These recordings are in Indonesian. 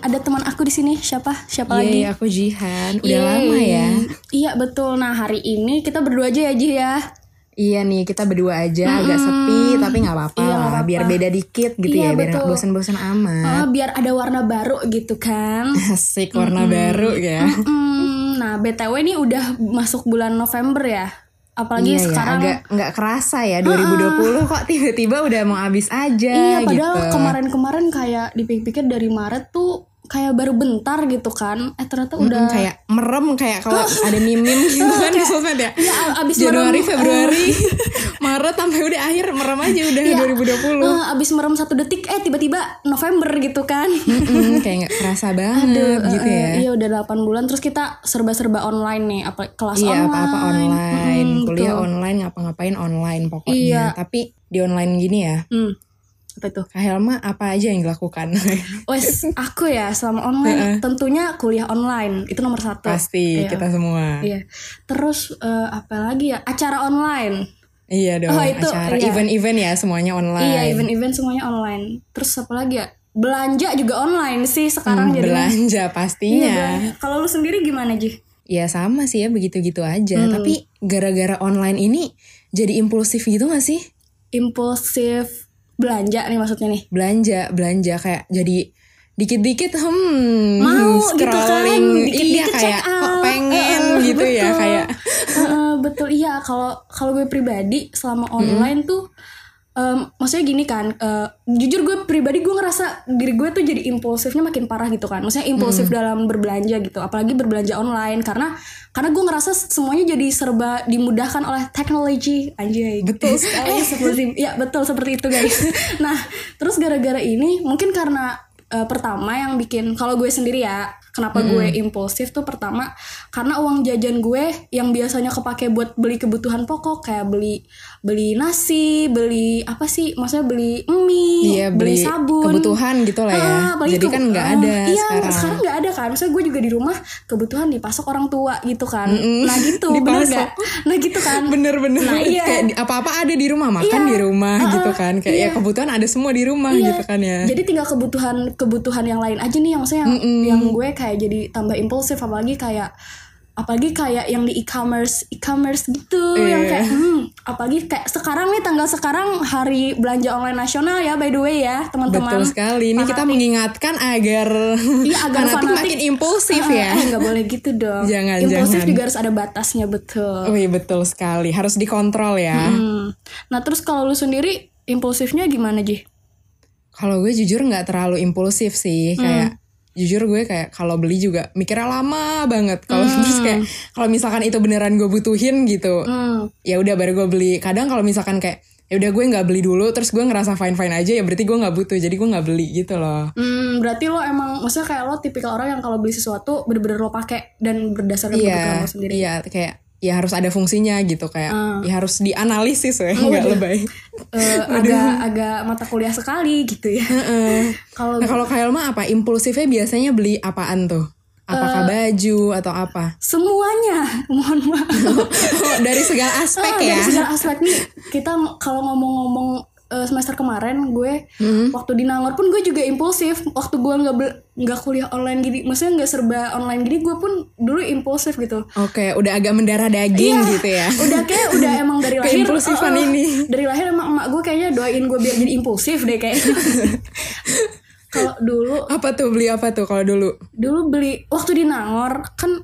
ada teman aku di sini siapa? Siapa lagi? Yeay, aku Jihan. Udah Yeay. lama ya. Iya betul. Nah hari ini kita berdua aja ya Ji ya. Iya nih, kita berdua aja agak sepi, tapi nggak apa-apa Iya, lah. apa-apa. Biar beda dikit gitu Iya, ya, biar nggak betul. bosan-bosan amat. Ah, biar ada warna baru gitu kan. Asik warna baru ya. Hmm, nah BTW ini udah masuk bulan November ya. Apalagi iya ya, sekarang agak nggak kerasa ya 2020 kok tiba-tiba udah mau habis aja Iya gitu. padahal kemarin-kemarin kayak dipikir-pikir dari Maret tuh kayak baru bentar gitu kan. Eh ternyata udah Mm, kayak merem kayak kalau ada mimim gitu kan di sosmed ya. Iya, abis Januari, merem, Februari, Maret sampai udah akhir merem aja udah Iya. 2020. eh, abis merem satu detik eh tiba-tiba November gitu kan. Mm-mm, kayak nggak kerasa banget gitu Eh, ya. Iya udah 8 bulan terus kita serba-serba online nih apa kelas Iya online. apa-apa online, Mm, kuliah betul. online, ngapa-ngapain online pokoknya. Iya. Tapi di online gini ya, Hmm. Apa itu? Kak Helma apa aja yang dilakukan? Wes aku ya selama online tentunya kuliah online itu nomor satu. Pasti Iya. kita semua. Iya. Terus eh, apa lagi ya? Acara online. Iya dong, Oh, itu, acara iya. event-event ya semuanya online. Iya, event-event semuanya online. Terus apa lagi ya? Belanja juga online sih sekarang Hmm, jadi. belanja pastinya. belanja. Kalau lu sendiri gimana, Ji? Ya sama sih ya begitu-gitu aja. Hmm. Tapi gara-gara online ini jadi impulsif gitu gak sih? Impulsif belanja nih maksudnya nih. Belanja, belanja kayak jadi dikit-dikit hmm Mau gitu kan, scrolling dikit-dikit iya kayak kok out. pengen Eh, gitu ya betul. kayak Eh, betul iya kalau kalau gue pribadi selama online tuh em, maksudnya gini kan eh, jujur gue pribadi gue ngerasa diri gue tuh jadi impulsifnya makin parah gitu kan. Maksudnya impulsif dalam berbelanja gitu apalagi berbelanja online. Karena karena gue ngerasa semuanya jadi serba dimudahkan oleh teknologi. Anjay Betul sekali. eh seperti ya betul seperti itu guys. Nah terus gara-gara ini mungkin karena eh, pertama yang bikin kalau gue sendiri ya kenapa gue impulsif tuh pertama karena uang jajan gue yang biasanya kepake buat beli kebutuhan pokok kayak beli beli nasi beli apa sih maksudnya beli mie Iya beli, sabun kebutuhan gitu lah ya. Ah, Jadi kan nggak ah, ada iya, sekarang. sekarang nggak ada kan. Maksudnya gue juga di rumah kebutuhan dipasok orang tua gitu kan. Nah gitu, bener gak? Nah gitu kan. Bener-bener Nah, iya. kayak apa-apa ada di rumah makan Iya. di rumah Ah, gitu kan kayak ya kebutuhan ada semua di rumah Iya. gitu kan ya. Jadi tinggal kebutuhan kebutuhan yang lain aja nih yang maksudnya yang, yang gue kayak jadi tambah impulsif apalagi kayak apalagi kayak yang di e-commerce e-commerce gitu Iya. yang kayak hmm, apalagi kayak sekarang nih tanggal sekarang hari belanja online nasional ya by the way ya teman-teman Betul sekali. Ini kita mengingatkan agar Iya, agar fanatik fanatik. makin impulsif Ah, ya. eh, nggak boleh gitu dong Jangan, impulsif jangan. juga harus ada batasnya betul Oh iya betul sekali. Harus dikontrol ya. Hmm. nah terus kalau lu sendiri impulsifnya gimana Ji? Kalau gue jujur nggak terlalu impulsif sih. Hmm. Kayak jujur gue kayak kalau beli juga mikirnya lama banget. Kalau terus kayak kalau misalkan itu beneran gue butuhin gitu, Hmm. ya udah baru gue beli. Kadang kalau misalkan kayak ya udah gue nggak beli dulu, terus gue ngerasa fine fine aja ya berarti gue nggak butuh. Jadi gue nggak beli gitu loh. Hmm, berarti lo emang maksudnya kayak lo tipikal orang yang kalau beli sesuatu bener-bener lo pakai dan berdasarkan kebutuhan Iya, lo sendiri. iya kayak ya harus ada fungsinya gitu kayak Ah. ya harus dianalisis ya Oh, nggak iya. lebay. Eh, agak agak mata kuliah sekali gitu ya. Kalau Nah kalau Kak Elma apa impulsifnya biasanya beli apaan tuh? Apakah Eh. baju atau apa? semuanya, mohon maaf. Oh, dari segala aspek Ah, ya. Dari segala aspek nih kita kalau ngomong-ngomong eh, semester kemarin gue Hmm. waktu di Nangor pun gue juga impulsif waktu gue nggak nggak kuliah online gini maksudnya nggak serba online gini gue pun dulu impulsif gitu Oke, udah agak mendarah daging Iya, gitu ya. udah kayak udah emang dari lahir Keimpulsifan eh, eh, ini. dari lahir emang emak gue kayaknya doain gue biar jadi impulsif deh kayak kalau dulu Apa tuh beli apa tuh kalau dulu? dulu beli waktu di Nangor kan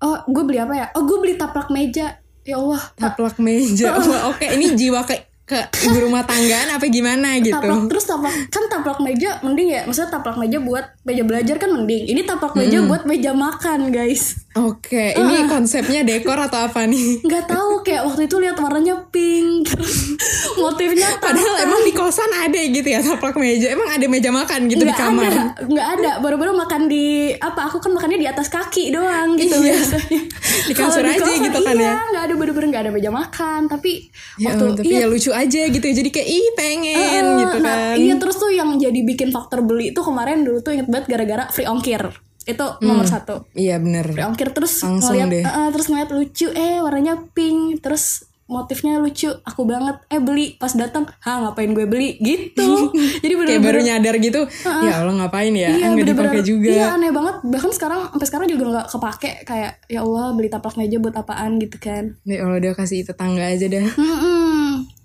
oh gue beli apa ya oh gue beli taplak meja ya Allah Taplak meja. Wah, Oke, ini jiwa ke ke ibu rumah tanggaan apa gimana gitu? taplak terus taplak kan taplak meja mending ya maksudnya taplak meja buat meja belajar kan mending. Ini taplak meja buat meja makan guys Oke, ini konsepnya dekor atau apa nih? nggak tahu kayak waktu itu lihat warnanya pink motifnya Padahal emang di kosan ada gitu ya taplak meja. Emang ada meja makan gitu di nggak kamar. ada nggak ada baru-baru makan di apa aku kan makannya di atas kaki doang gitu Iya. biasanya Di kasur aja kosan, gitu kan iya, ya. nggak ada bener-bener nggak ada meja makan tapi Ya, waktu tapi iya ya lucu aja gitu ya. Jadi kayak ih pengen Eh, gitu nah, kan. iya terus tuh yang jadi bikin faktor beli itu kemarin dulu tuh inget banget gara-gara free ongkir itu nomor satu. Iya bener. ongkir terus Langsung ngeliat deh. eh, eh, terus ngeliat lucu eh warnanya pink terus motifnya lucu aku banget eh beli pas datang ha ngapain gue beli? Gitu. Jadi kayak baru nyadar gitu ya Allah ngapain ya? Iya, nggak dipakai juga. Iya aneh banget. Bahkan sekarang Sampai sekarang juga nggak kepake Kayak ya Allah beli taplak meja buat apaan? Gitu kan. Nih Allah udah kasih tetangga aja dah. Mm-mm.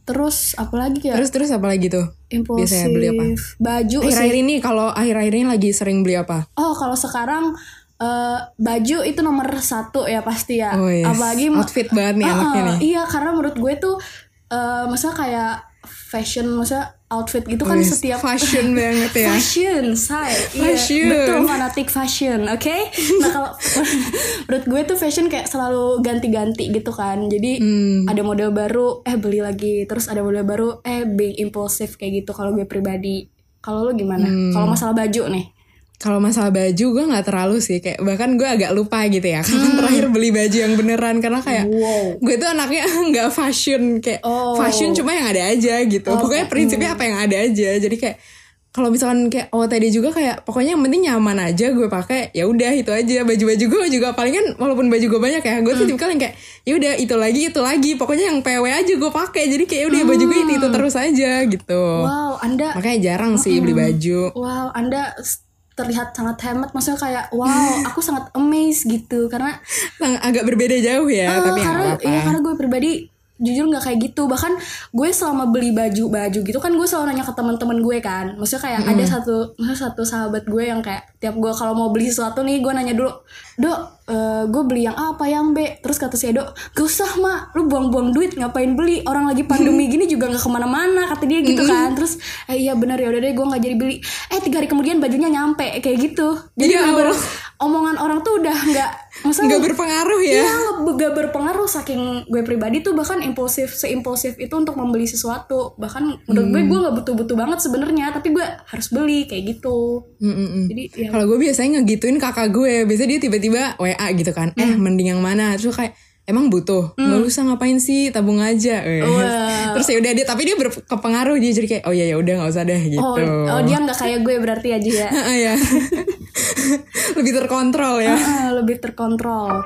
Terus apalagi ya? Terus terus apa lagi tuh? Impulsif biasanya beli apa? Baju akhir-akhir ini kalau akhir-akhir ini lagi sering beli apa? Oh kalau sekarang eh, Baju itu nomor satu ya pasti ya. Oh yes. Apalagi outfit banget nih Ah, anaknya nih. Iya karena menurut gue tuh eh Masa kayak Fashion Masa outfit gitu kan yes. setiap fashion banget ya Fashion, say. Iya, Fashion. betul fanatik fashion, oke? Nah kalau menurut gue tuh fashion kayak selalu ganti-ganti gitu kan. Jadi Hmm. ada model baru, eh beli lagi. Terus ada model baru, eh being impulsif kayak gitu. Kalau gue pribadi, kalau lo gimana? Hmm. Kalau masalah baju nih? Kalau masalah baju gue nggak terlalu sih. Kayak bahkan gue agak lupa gitu ya. Kapan terakhir beli baju yang beneran. Karena kayak Hmm. Wow. gue tuh anaknya nggak fashion. Kayak Oh. fashion cuma yang ada aja gitu. Pokoknya prinsipnya apa yang ada aja. Jadi kayak kalau misalkan kayak OOTD juga kayak pokoknya yang penting nyaman aja gue pakai ya udah itu aja. Baju-baju gue juga paling kan walaupun baju gue banyak ya gue tuh Hmm. tipikal yang kayak ya udah itu lagi itu lagi. Pokoknya yang PW aja gue pakai. Jadi kayak udah baju gue itu, itu terus aja gitu. Wow, anda, makanya jarang sih beli baju. Wow, anda terlihat sangat hemat. Maksudnya kayak, wow, aku sangat amazed gitu karena agak berbeda jauh ya Eh, tapi karena iya karena gue pribadi jujur nggak kayak gitu. Bahkan gue selama beli baju baju gitu kan gue selalu nanya ke teman-teman gue kan. Maksudnya kayak ada satu maksudnya satu sahabat gue yang kayak tiap gue kalau mau beli sesuatu nih gue nanya dulu dok eh, gue beli yang A apa yang B terus kata si dok gak usah mak lu buang-buang duit ngapain beli? Orang lagi pandemi gini juga nggak ke mana-mana kata dia gitu kan. Terus eh iya bener ya udah deh gue nggak jadi beli. Eh tiga hari kemudian bajunya nyampe kayak gitu. Jadi Ya bener-bener Allah. omongan orang tuh udah nggak maksudnya nggak berpengaruh ya Iya, nge- gak berpengaruh saking gue pribadi tuh bahkan impulsif seimpulsif itu untuk membeli sesuatu bahkan menurut gue gue nggak butuh-butuh banget sebenarnya tapi gue harus beli kayak gitu Mm-mm. jadi ya Kalau gue biasanya ngegituin kakak gue, biasanya dia tiba-tiba WA gitu kan, eh Hmm. mending yang mana? Terus kayak emang butuh, nggak usah ngapain sih, tabung aja. Weh. Wah. Terus ya udah dia, tapi dia berkepengaruh dia jadi kayak oh ya ya udah nggak usah deh gitu. oh, oh dia nggak kayak gue berarti aja ya Ah, ya. Lebih terkontrol ya. Ah, lebih terkontrol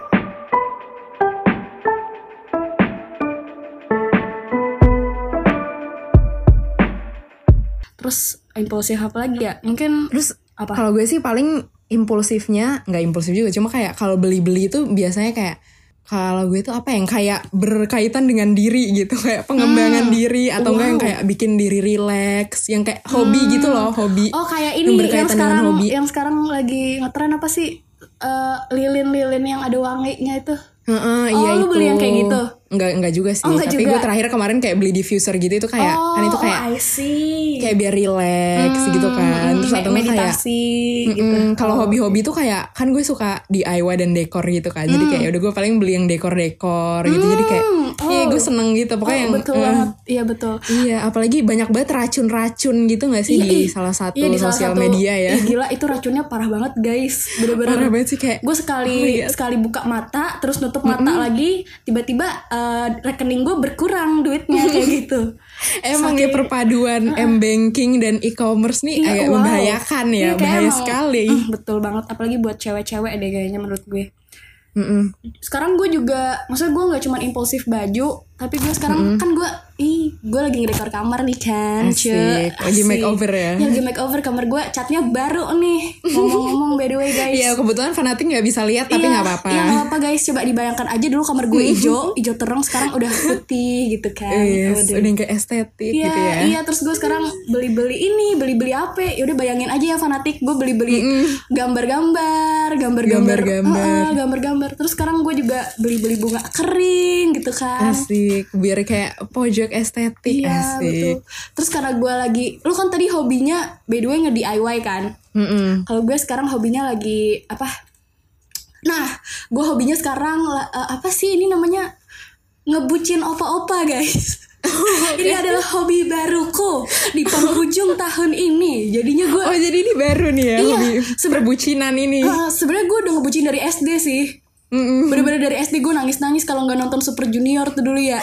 terus impulsif apa lagi ya mungkin Terus Apa? Kalau gue sih paling impulsifnya nggak impulsif juga, cuma kayak kalau beli-beli itu biasanya kayak kalau gue tuh apa yang kayak berkaitan dengan diri gitu kayak pengembangan diri atau enggak yang kayak bikin diri relax yang kayak hobi gitu loh hobi Oh kayak yang ini yang, berkaitan dengan sekarang hobi. yang sekarang lagi ngetren apa sih Eh, lilin-lilin yang ada wanginya itu. Heeh, Oh, iya lu itu. beli yang kayak gitu? Enggak enggak juga sih. Oh, enggak Tapi juga. gue terakhir kemarin kayak beli diffuser gitu itu kayak oh, kan itu kayak oh, I see. Kayak biar relax gitu kan. Terus atau enggak kayak meditasi gitu. Mm, kalau hobi-hobi tuh kayak kan gue suka DIY dan dekor gitu kan. Jadi kayak udah gue paling beli yang dekor-dekor gitu. Jadi kayak oh. iya gue seneng gitu. Pokoknya Oh, yang betul banget. Iya betul. Iya, apalagi banyak banget racun-racun gitu gak sih Iya, di salah satu Iya, di salah sosial satu- media ya. Ih, gila itu racunnya parah banget guys. Bener-bener. Parah banget sih kayak Gue sekali Oh, iya. sekali buka mata terus nutup mata lagi tiba-tiba eh, rekening gue berkurang duitnya kayak gitu. Emang ya perpaduan m-banking dan e-commerce nih Iya, agak wow. membahayakan ya, Iya, bahaya emang- sekali. Mm, betul banget apalagi buat cewek-cewek deh kayaknya menurut gue. Mm-mm. Sekarang gue juga maksudnya gue nggak cuma impulsif baju tapi gue sekarang kan gue ih gue lagi ngedekor kamar nih kan. Cek. Lagi makeover ya? Iya, lagi makeover kamar gue catnya baru nih ngomong-ngomong by the way guys Iya kebetulan fanatik nggak bisa lihat tapi Iya, nggak apa-apa. Iya nggak apa-apa guys Coba dibayangkan aja dulu kamar gue hijau Hijau terang sekarang udah putih gitu kan Yes, Waduh. udah yang kayak estetik Iya, gitu ya. iya terus gue sekarang beli-beli ini, beli-beli apa? Ya udah bayangin aja ya fanatik, gue beli-beli gambar-gambar, gambar-gambar, gambar-gambar. Terus sekarang gue juga beli-beli bunga kering gitu kan. Asik, biar kayak pojok estetik Iya asik. betul. Terus karena gue lagi, lu kan tadi hobinya by the way nge DIY kan? Kalau gue sekarang hobinya lagi apa? Nah, gue hobinya sekarang eh, apa sih ini namanya ngebucin opa-opa guys. ini adalah hobi baruku di penghujung tahun ini. Jadinya gue Oh jadi ini baru nih ya Iya, hobi perbucinan ini. eh, sebenarnya gue udah ngebucin dari SD sih. Mm-mm. Bener-bener dari SD gue nangis-nangis kalau nggak nonton Super Junior tuh dulu ya.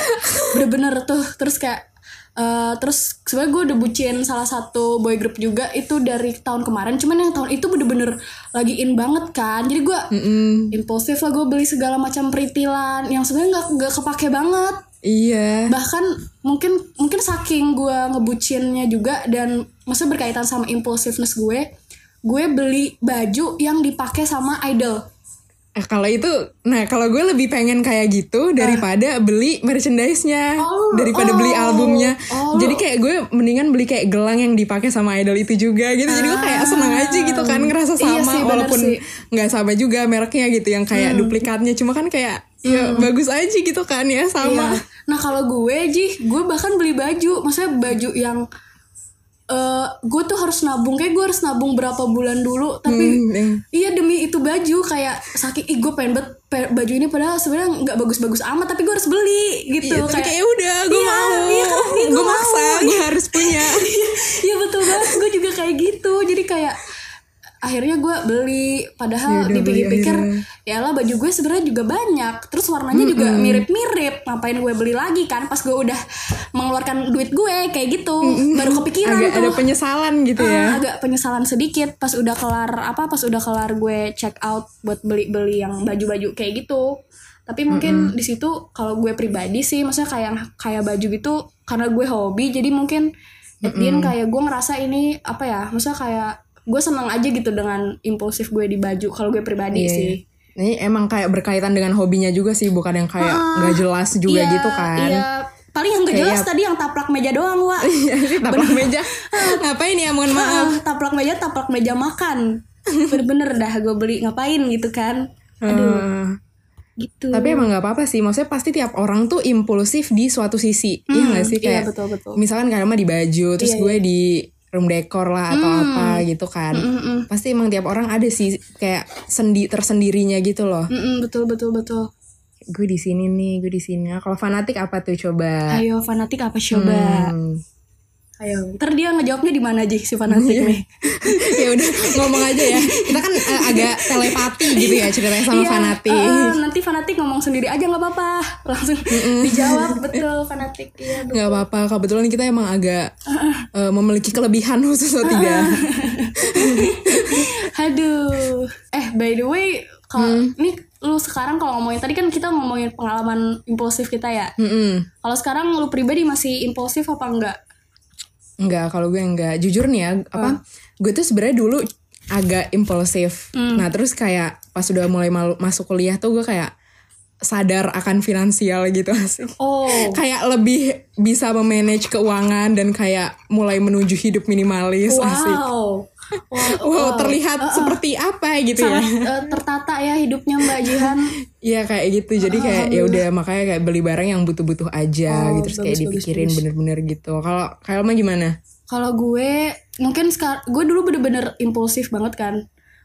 Bener-bener tuh terus kayak eh, terus sebenarnya gue udah bucin salah satu boy group juga itu dari tahun kemarin. Cuman yang tahun itu bener-bener lagi in banget kan. Jadi gue impulsif lah gue beli segala macam perintilan yang sebenarnya nggak nggak kepake banget Iya. bahkan mungkin mungkin saking gue ngebucinnya juga dan masa berkaitan sama impulsiveness gue gue beli baju yang dipakai sama idol Eh, kalau itu, nah kalau gue lebih pengen kayak gitu daripada beli merchandise-nya, Oh, daripada oh, beli albumnya. oh. Jadi kayak gue mendingan beli kayak gelang yang dipakai sama idol itu juga gitu. Jadi gue kayak seneng aja gitu kan ngerasa Iya sama sih, walaupun sih. Hmm. nggak sama juga mereknya gitu yang kayak duplikatnya. Cuma kan kayak ya bagus aja gitu kan ya sama. Iya. Nah kalau gue Ji, gue bahkan beli baju, maksudnya baju yang eh gue tuh harus nabung kayak gue harus nabung berapa bulan dulu tapi Hmm, iya baju kayak saking ih gue pengen banget pe- baju ini padahal sebenarnya nggak bagus-bagus amat tapi gue harus beli gitu. Iya, kayak "Ya udah gue Iya, mau, iya kan, iya, gue maksa, gue harus punya. Iya betul banget gue juga kayak gitu. Jadi kayak akhirnya gue beli. Padahal Ya dipikir-pikir ya lah baju gue sebenarnya juga banyak. Terus warnanya juga mirip-mirip. Ngapain gue beli lagi kan? Pas gue udah mengeluarkan duit gue kayak gitu. Baru kepikiran Agak tuh. ada penyesalan gitu ya. agak penyesalan sedikit. Pas udah kelar apa pas udah kelar gue check out buat beli-beli yang baju-baju kayak gitu. Tapi mungkin di situ kalau gue pribadi sih maksudnya kayak kayak baju gitu karena gue hobi jadi mungkin at the end kayak gue ngerasa ini apa ya maksudnya kayak gue seneng aja gitu dengan impulsif gue di baju kalau gue pribadi Iya, sih iya. Ini emang kayak berkaitan dengan hobinya juga sih, bukan yang kayak nggak jelas juga Iya, gitu kan. iya paling yang gak Kayak jelas tadi yang taplak meja doang wa Iya sih, taplak meja. Ngapain ya, mohon maaf. Ah, taplak meja taplak meja makan bener-bener dah gue beli ngapain gitu kan aduh Eh, gitu tapi emang nggak apa-apa sih, maksudnya pasti tiap orang tuh impulsif di suatu sisi, iya sih iya kayak. betul betul Misalkan mah di baju, terus Iya, gue di room decor lah atau apa gitu kan. Mm-mm. Pasti emang tiap orang ada sih kayak sendi tersendirinya gitu loh. Mm-mm, betul betul betul Gue di sini nih, gue di sini. Kalau fanatik apa tuh coba? ayo fanatik apa coba Hmm. Ayo ntar dia ngejawabnya di mana aja si fanatik nih? Ya udah ngomong aja ya. Kita kan eh, agak telepati gitu ya ceritanya sama Iya, fanatik. eh, nanti fanatik ngomong sendiri aja nggak apa-apa. Langsung dijawab betul fanatik. Iya nggak apa-apa kebetulan kita emang agak eh, memiliki kelebihan khusus atau tidak. Aduh. Eh by the way, kalau ini lu sekarang kalau ngomongin tadi kan kita ngomongin pengalaman impulsif kita ya. Mm-mm. Kalau sekarang lu pribadi masih impulsif apa enggak? Enggak, kalau gue enggak. Jujur nih ya, apa? Gue tuh sebenarnya dulu agak impulsif. Nah, terus kayak pas udah mulai malu- masuk kuliah tuh gue kayak sadar akan finansial gitu asik. Oh. Kayak lebih bisa memanage keuangan dan kayak mulai menuju hidup minimalis asik. Wow. Wow, Wow, terlihat seperti apa gitu ya. sangat eh, tertata ya hidupnya Mbak Jihan. Iya kayak gitu. Jadi kayak ya udah makanya kayak beli barang yang butuh-butuh aja Oh, gitu terus kayak bagus, dipikirin bener-bener gitu. Kalau kalau mah gimana? Kalau gue mungkin sekarang gue dulu bener-bener impulsif banget kan.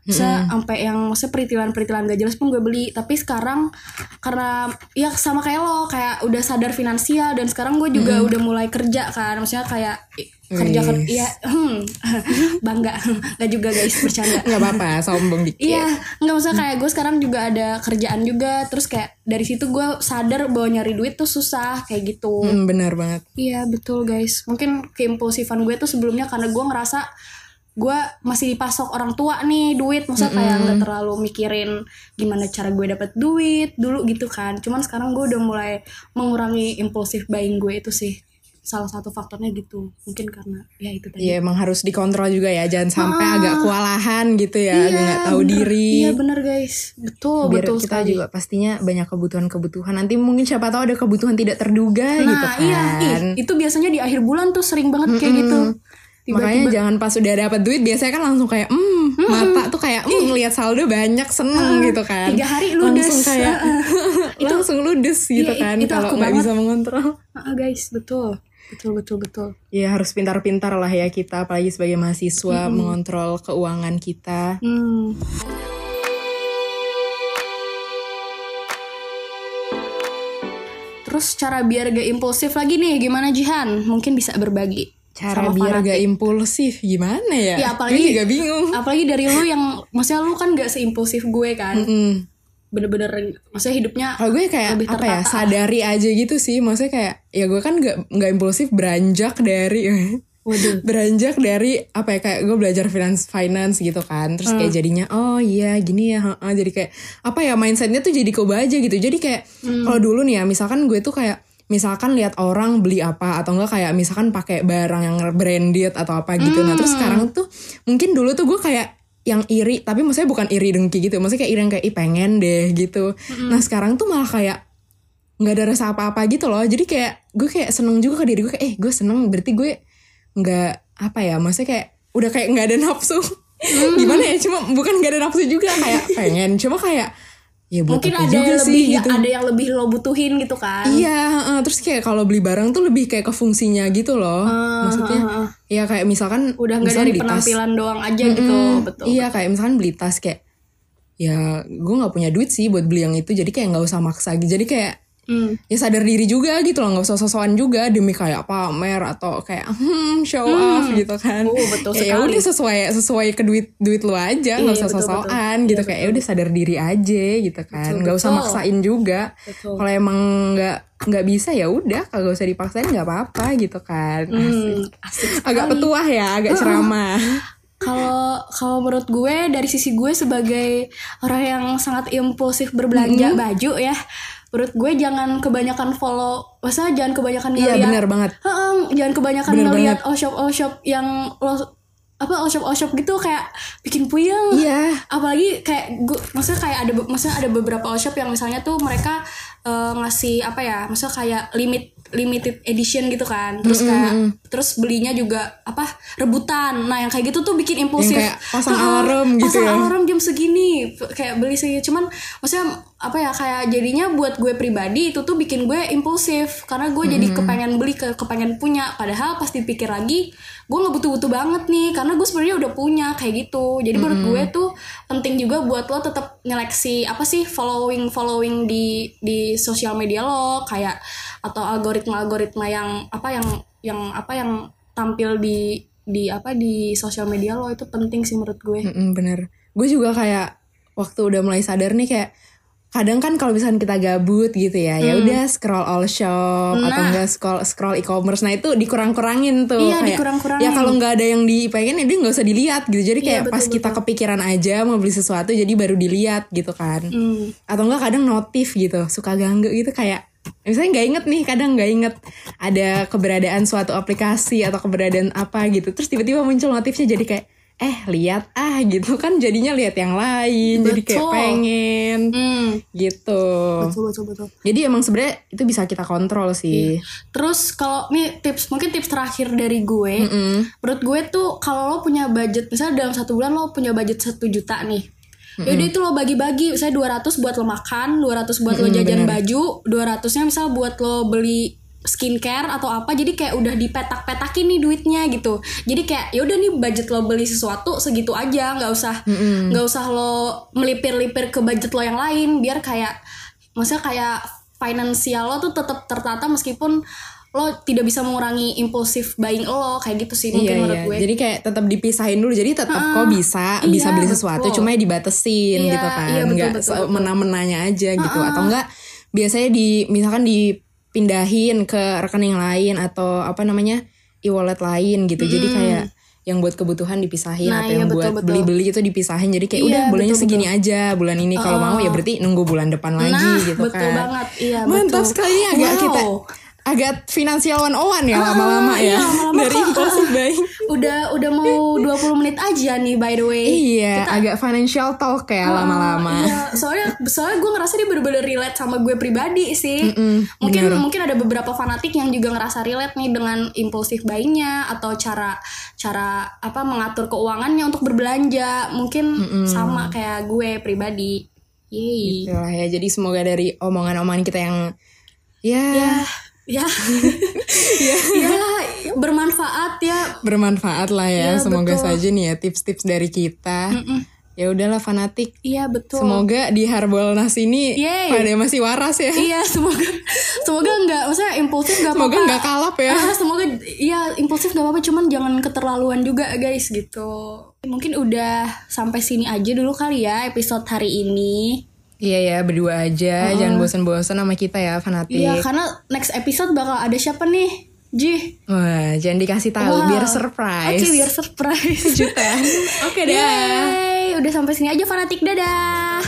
Bisa sampai yang maksudnya peritilan-peritilan gak jelas pun gue beli. Tapi sekarang karena ya sama kayak lo kayak udah sadar finansial dan sekarang gue juga udah mulai kerja kan. Maksudnya kayak kerja Wih. kerja iya hmm, bangga nggak juga guys bercanda. Nggak apa-apa, sombong dikit. Iya, nggak maksudnya kayak gue sekarang juga ada kerjaan juga, terus kayak dari situ gue sadar bahwa nyari duit tuh susah kayak gitu. Hmm, benar banget. Iya betul guys. Mungkin keimpulsifan gue tuh sebelumnya karena gue ngerasa gue masih dipasok orang tua nih duit, masa kayak nggak terlalu mikirin gimana cara gue dapet duit dulu gitu kan. Cuman sekarang gue udah mulai mengurangi impulsif buying gue itu sih. Salah satu faktornya gitu. Mungkin karena ya itu tadi. Iya emang harus dikontrol juga ya, jangan sampai agak kewalahan gitu ya, nggak tahu bener. diri. Iya bener guys. Betul Biar betul kita sekali. juga pastinya banyak kebutuhan-kebutuhan. Nanti mungkin siapa tahu ada kebutuhan tidak terduga Nah gitu kan. iya, ih, itu biasanya di akhir bulan tuh sering banget kayak gitu. Makanya jangan pas udah dapat duit biasanya kan langsung kayak hmm, mata tuh kayak hmm, ngelihat saldo banyak seneng gitu kan. tiga hari ludes. Langsung kayak langsung ludes gitu Iya, kan itu kalau nggak bisa mengontrol. Ah, guys, betul. Betul betul betul. Ya harus pintar-pintar lah ya kita apalagi sebagai mahasiswa mengontrol keuangan kita. Hmm. Terus cara biar gak impulsif lagi nih gimana Jihan? Mungkin bisa berbagi. Cara sama biar fanatik. gak impulsif gimana ya? Ya, apalagi- Gue juga bingung. Apalagi dari lu yang maksudnya lu kan gak seimpulsif gue kan. Mm. Bener-bener maksudnya hidupnya Kalau gue kayak Lebih apa ya sadari aja gitu sih. Maksudnya kayak ya gue kan gak, nggak impulsif beranjak dari waduh. beranjak dari apa ya kayak gue belajar finance finance gitu kan terus Hmm. kayak jadinya oh iya gini ya jadi kayak apa ya mindsetnya tuh jadi coba aja gitu jadi kayak Hmm. kalau dulu nih ya misalkan gue tuh kayak misalkan lihat orang beli apa atau enggak kayak misalkan pakai barang yang branded atau apa gitu. Nah, terus sekarang tuh mungkin dulu tuh gue kayak yang iri, tapi maksudnya bukan iri dengki gitu. Maksudnya kayak iri yang kayak ih pengen deh gitu. Nah, sekarang tuh malah kayak nggak ada rasa apa-apa gitu loh. Jadi kayak gue kayak seneng juga ke diri gue kayak eh gue seneng berarti gue nggak apa ya maksudnya kayak udah kayak nggak ada nafsu. Gimana ya? Cuma bukan nggak ada nafsu juga kayak pengen. Cuma kayak ya buat mungkin ada juga yang sih lebih gitu. ada yang lebih lo butuhin gitu kan Iya, heeh. terus kayak kalau beli barang tuh lebih kayak ke fungsinya gitu loh. Maksudnya, ya kayak misalkan Ah, udah nggak dari beli tas. penampilan doang aja gitu betul Iya, kayak misalkan beli tas kayak, ya gue nggak punya duit sih buat beli yang itu, jadi kayak nggak usah maksa gitu. Jadi kayak Hmm. ya sadar diri juga gitu loh, nggak usah sosokan juga demi kayak pamer atau kayak hmm, show off gitu kan. Oh, betul ya, ya udah sesuai sesuai ke duit duit lu aja, nggak Iya, usah sosokan gitu. Kayak ya udah sadar diri aja gitu kan, nggak usah maksain juga. Kalau emang nggak nggak bisa ya udah kagak usah dipaksain nggak apa-apa gitu kan. Hmm, asik. Agak petuah ya, agak ceramah. kalau kalau menurut gue dari sisi gue sebagai orang yang sangat impulsif berbelanja baju ya menurut gue jangan kebanyakan follow masa jangan kebanyakan Iya ngeliat benar banget. Heeh, jangan kebanyakan Bener ngeliat all shop all shop yang lo apa all shop all shop gitu kayak bikin puyeng Iya. apalagi kayak gue maksudnya kayak ada maksudnya ada beberapa all shop yang misalnya tuh mereka eh, ngasih apa ya maksudnya kayak limit limited edition gitu kan. Terus kayak terus belinya juga apa rebutan. Nah yang kayak gitu tuh bikin impulsif. Kayak pasang Heeh, alarm gitu pasang ya. alarm jam segini kayak beli segini cuman maksudnya apa ya kayak jadinya buat gue pribadi itu tuh bikin gue impulsif. Karena gue jadi kepengen beli ke kepengen punya. Padahal pas dipikir lagi gue nggak butuh-butuh banget nih karena gue sebenarnya udah punya kayak gitu. Jadi menurut gue tuh penting juga buat lo tetap nyeleksi apa sih following following di di sosial media lo kayak atau algoritma algoritma yang apa yang yang apa yang tampil di di apa di sosial media lo itu penting sih menurut gue. Mm-mm, bener. Gue juga kayak waktu udah mulai sadar nih kayak kadang kan kalau misalnya kita gabut gitu ya, ya Hmm. udah scroll all shop atau enggak scroll scroll e-commerce. Nah itu dikurang-kurangin tuh. Iya, kayak, dikurang-kurangin. Ya kalau nggak ada yang dipengen ya dia nggak usah dilihat gitu. Jadi Iya, kayak betul, pas kita kepikiran aja mau beli sesuatu jadi baru dilihat gitu kan. Hmm. Atau enggak kadang notif gitu, suka ganggu gitu kayak misalnya nggak inget nih kadang nggak inget ada keberadaan suatu aplikasi atau keberadaan apa gitu terus tiba-tiba muncul notifnya jadi kayak eh lihat ah gitu kan jadinya lihat yang lain jadi kayak Betul. pengen. Hmm. gitu. Betul betul betul. Jadi emang sebenarnya itu bisa kita kontrol sih. Terus kalau nih tips mungkin tips terakhir dari gue, menurut gue tuh kalau lo punya budget misalnya dalam satu bulan lo punya budget satu juta nih, yaudah itu lo bagi-bagi, misalnya 200 buat lo makan, 200 buat lo jajan baju, 200 nya misal buat lo beli skincare atau apa jadi kayak udah dipetak-petakin nih duitnya gitu jadi kayak ya udah nih budget lo beli sesuatu segitu aja nggak usah nggak usah lo melipir-lipir ke budget lo yang lain biar kayak maksudnya kayak finansial lo tuh tetap tertata meskipun lo tidak bisa mengurangi impulsif buying lo kayak gitu sih mungkin Iya menurut iya. gue Jadi kayak tetap dipisahin dulu. Jadi tetap kok bisa iya, bisa beli sesuatu betul. cuma ya dibatesin Iya, gitu kan. iya, betul, Nggak semena-menanya aja gitu. Atau enggak biasanya di misalkan dipindahin ke rekening lain atau apa namanya e-wallet lain gitu. Jadi kayak yang buat kebutuhan dipisahin Nah, atau iya, yang betul, buat betul. beli-beli itu dipisahin. Jadi kayak Iya, udah bulannya betul, segini aja bulan ini. Kalau mau ya berarti nunggu bulan depan lagi nah gitu betul kan. banget iya Mantap betul. sekali agak Wow. kita agak finansial one on ya lama-lama ya. iya, lama-lama Dari kok. impulsif buying. udah udah mau 20 menit aja nih by the way Iya, agak financial talk ya lama-lama. Iya, soalnya soalnya gue ngerasa dia bener-bener relate sama gue pribadi sih. mungkin mungkin ada beberapa fanatik yang juga ngerasa relate nih dengan impulsif buyingnya atau cara cara apa mengatur keuangannya untuk berbelanja. Mungkin sama kayak gue pribadi. Yeay. Itulah ya, jadi semoga dari omongan-omongan kita yang ya, Ya, ya, ya, bermanfaat ya. bermanfaat lah ya. Iya, semoga betul. saja nih ya tips-tips dari kita. Ya udahlah fanatik. Iya betul. Semoga di Harbolnas ini Yeay. pada masih waras ya. Iya, semoga semoga nggak, maksudnya impulsif nggak Semoga nggak kalap ya. Ah, semoga iya impulsif nggak apa-apa, cuman jangan keterlaluan juga guys gitu. Mungkin udah sampai sini aja dulu kali ya episode hari ini. Iya ya, berdua aja. Jangan bosan-bosan sama kita ya fanatik. Iya, karena next episode bakal ada siapa nih? Ji. Wah, jangan dikasih tahu Wow. biar surprise. Oke, biar surprise. Oke dah. Yeay, udah sampai sini aja fanatik dadah.